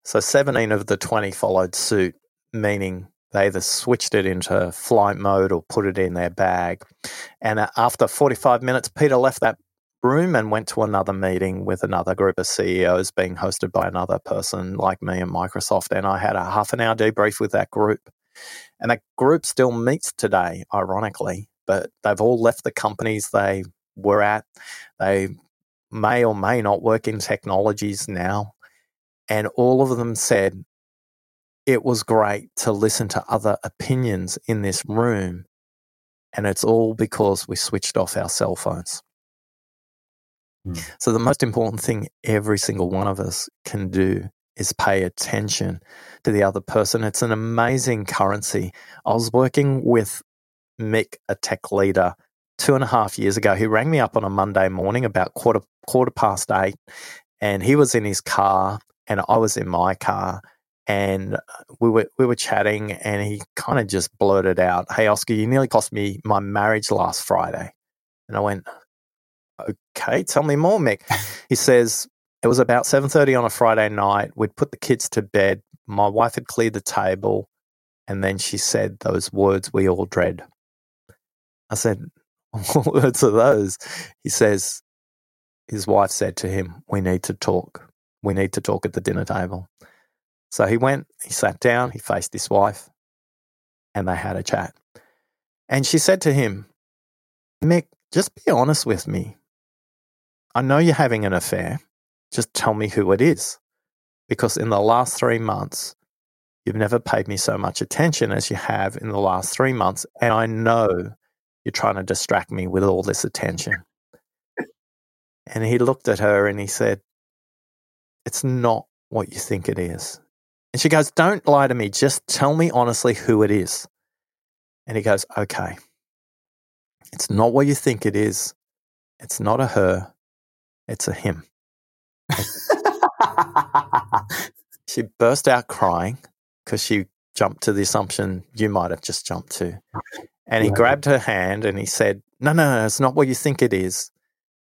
So, 17 of the 20 followed suit, meaning they either switched it into flight mode or put it in their bag. And uh, after 45 minutes, Peter left that room and went to another meeting with another group of CEOs being hosted by another person like me and Microsoft. And I had a half an hour debrief with that group. And that group still meets today, ironically, but they've all left the companies they were at. They may or may not work in technologies now. And all of them said it was great to listen to other opinions in this room. And it's all because we switched off our cell phones. Hmm. So, the most important thing every single one of us can do is pay attention to the other person. It's an amazing currency. I was working with Mick, a tech leader, two and a half years ago. He rang me up on a Monday morning about quarter quarter past eight, and he was in his car, and I was in my car, and we were we were chatting, and he kind of just blurted out, "Hey, Oscar, you nearly cost me my marriage last Friday," and I went, okay, tell me more, Mick. he says, it was about 7.30 on a Friday night. We'd put the kids to bed. My wife had cleared the table. And then she said those words we all dread. I said, what words are those? He says, his wife said to him, we need to talk. We need to talk at the dinner table. So he went, he sat down, he faced his wife, and they had a chat. And she said to him, Mick, just be honest with me. I know you're having an affair. Just tell me who it is. Because in the last three months, you've never paid me so much attention as you have in the last three months. And I know you're trying to distract me with all this attention. And he looked at her and he said, It's not what you think it is. And she goes, Don't lie to me. Just tell me honestly who it is. And he goes, Okay. It's not what you think it is. It's not a her. It's a him. she burst out crying because she jumped to the assumption you might have just jumped to. And he grabbed her hand and he said, no, no, no, it's not what you think it is.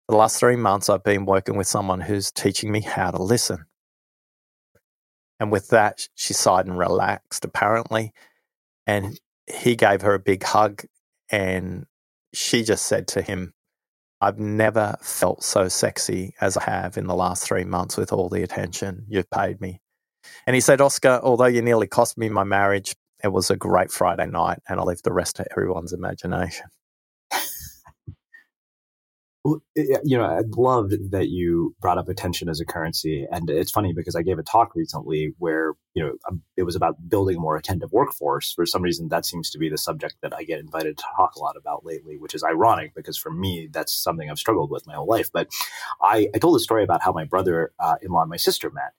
The last three months, I've been working with someone who's teaching me how to listen. And with that, she sighed and relaxed, apparently. And he gave her a big hug. And she just said to him, I've never felt so sexy as I have in the last three months with all the attention you've paid me. And he said, Oscar, although you nearly cost me my marriage, it was a great Friday night, and I'll leave the rest to everyone's imagination. You know, I loved that you brought up attention as a currency. And it's funny because I gave a talk recently where, you know, um, it was about building a more attentive workforce. For some reason, that seems to be the subject that I get invited to talk a lot about lately, which is ironic because for me, that's something I've struggled with my whole life. But I, I told a story about how my brother uh, in law and my sister met.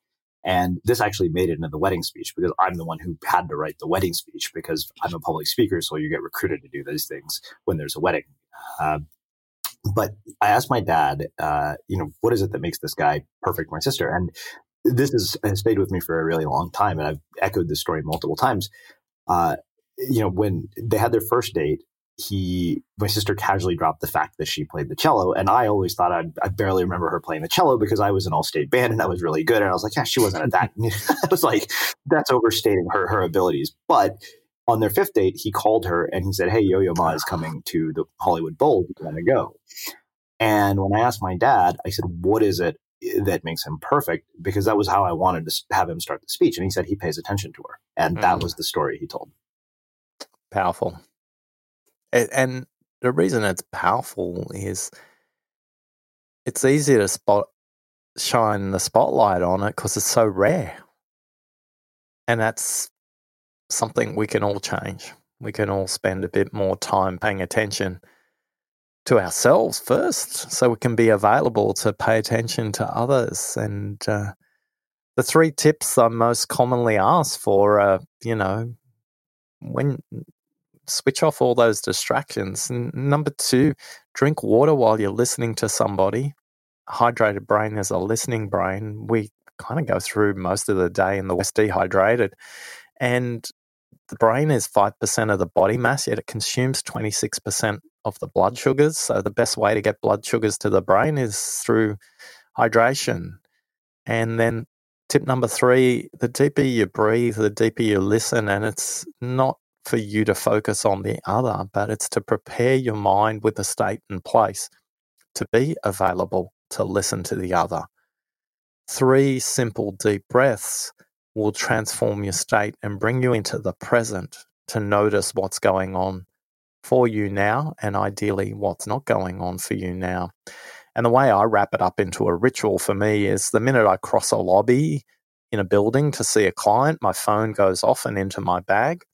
And this actually made it into the wedding speech because I'm the one who had to write the wedding speech because I'm a public speaker. So you get recruited to do these things when there's a wedding. Uh, but I asked my dad, uh, you know, what is it that makes this guy perfect for my sister? And this is, has stayed with me for a really long time. And I've echoed this story multiple times. Uh, you know, when they had their first date, he, my sister casually dropped the fact that she played the cello. And I always thought I'd, I barely remember her playing the cello because I was an all state band and that was really good. And I was like, yeah, she wasn't at that. I was like, that's overstating her, her abilities. But on their fifth date, he called her and he said, Hey, Yo Yo Ma is coming to the Hollywood Bowl. Do you want to go? And when I asked my dad, I said, What is it that makes him perfect? Because that was how I wanted to have him start the speech. And he said he pays attention to her. And that mm. was the story he told. Powerful. And the reason it's powerful is it's easy to spot shine the spotlight on it because it's so rare. And that's something we can all change. We can all spend a bit more time paying attention to ourselves first so we can be available to pay attention to others. And uh, the three tips I'm most commonly asked for are, you know, when switch off all those distractions. Number two, drink water while you're listening to somebody. hydrated brain is a listening brain. We kind of go through most of the day in the West dehydrated. And the brain is 5% of the body mass, yet it consumes 26% of the blood mm. sugars. So, the best way to get blood sugars to the brain is through hydration. And then, tip number three the deeper you breathe, the deeper you listen. And it's not for you to focus on the other, but it's to prepare your mind with a state and place to be available to listen to the other. Three simple deep breaths will transform your state and bring you into the present to notice what's going on for you now and ideally what's not going on for you now. And the way I wrap it up into a ritual for me is the minute I cross a lobby in a building to see a client, my phone goes off and into my bag.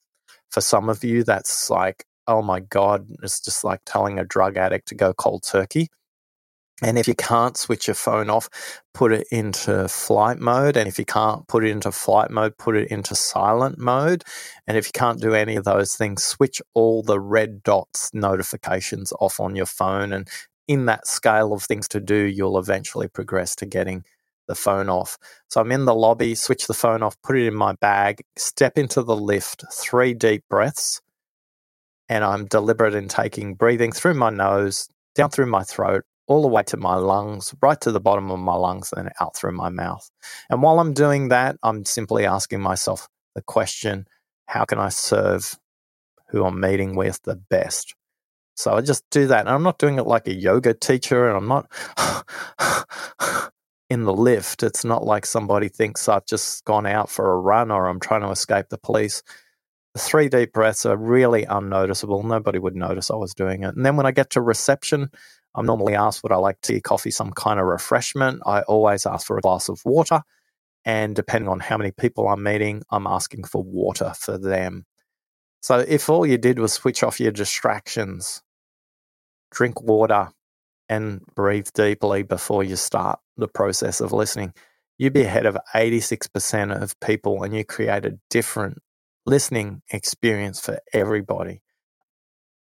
For some of you, that's like, oh my God, it's just like telling a drug addict to go cold turkey. And if you can't switch your phone off, put it into flight mode. And if you can't put it into flight mode, put it into silent mode. And if you can't do any of those things, switch all the red dots notifications off on your phone. And in that scale of things to do, you'll eventually progress to getting the phone off. So I'm in the lobby, switch the phone off, put it in my bag, step into the lift, three deep breaths. And I'm deliberate in taking breathing through my nose, down through my throat, all the way to my lungs, right to the bottom of my lungs, and out through my mouth. And while I'm doing that, I'm simply asking myself the question how can I serve who I'm meeting with the best? So I just do that. And I'm not doing it like a yoga teacher, and I'm not in the lift. It's not like somebody thinks I've just gone out for a run or I'm trying to escape the police. The three deep breaths are really unnoticeable. Nobody would notice I was doing it. And then when I get to reception, I'm normally asked would I like tea, coffee, some kind of refreshment. I always ask for a glass of water. And depending on how many people I'm meeting, I'm asking for water for them. So if all you did was switch off your distractions, drink water, and breathe deeply before you start the process of listening, you'd be ahead of 86% of people and you create a different listening experience for everybody.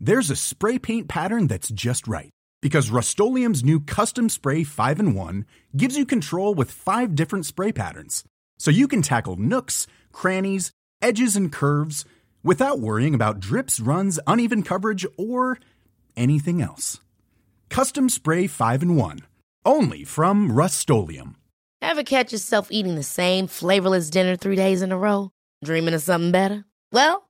there's a spray paint pattern that's just right. Because Rust new Custom Spray 5 and 1 gives you control with five different spray patterns. So you can tackle nooks, crannies, edges, and curves without worrying about drips, runs, uneven coverage, or anything else. Custom Spray 5 and 1. Only from Rust Ever catch yourself eating the same flavorless dinner three days in a row? Dreaming of something better? Well,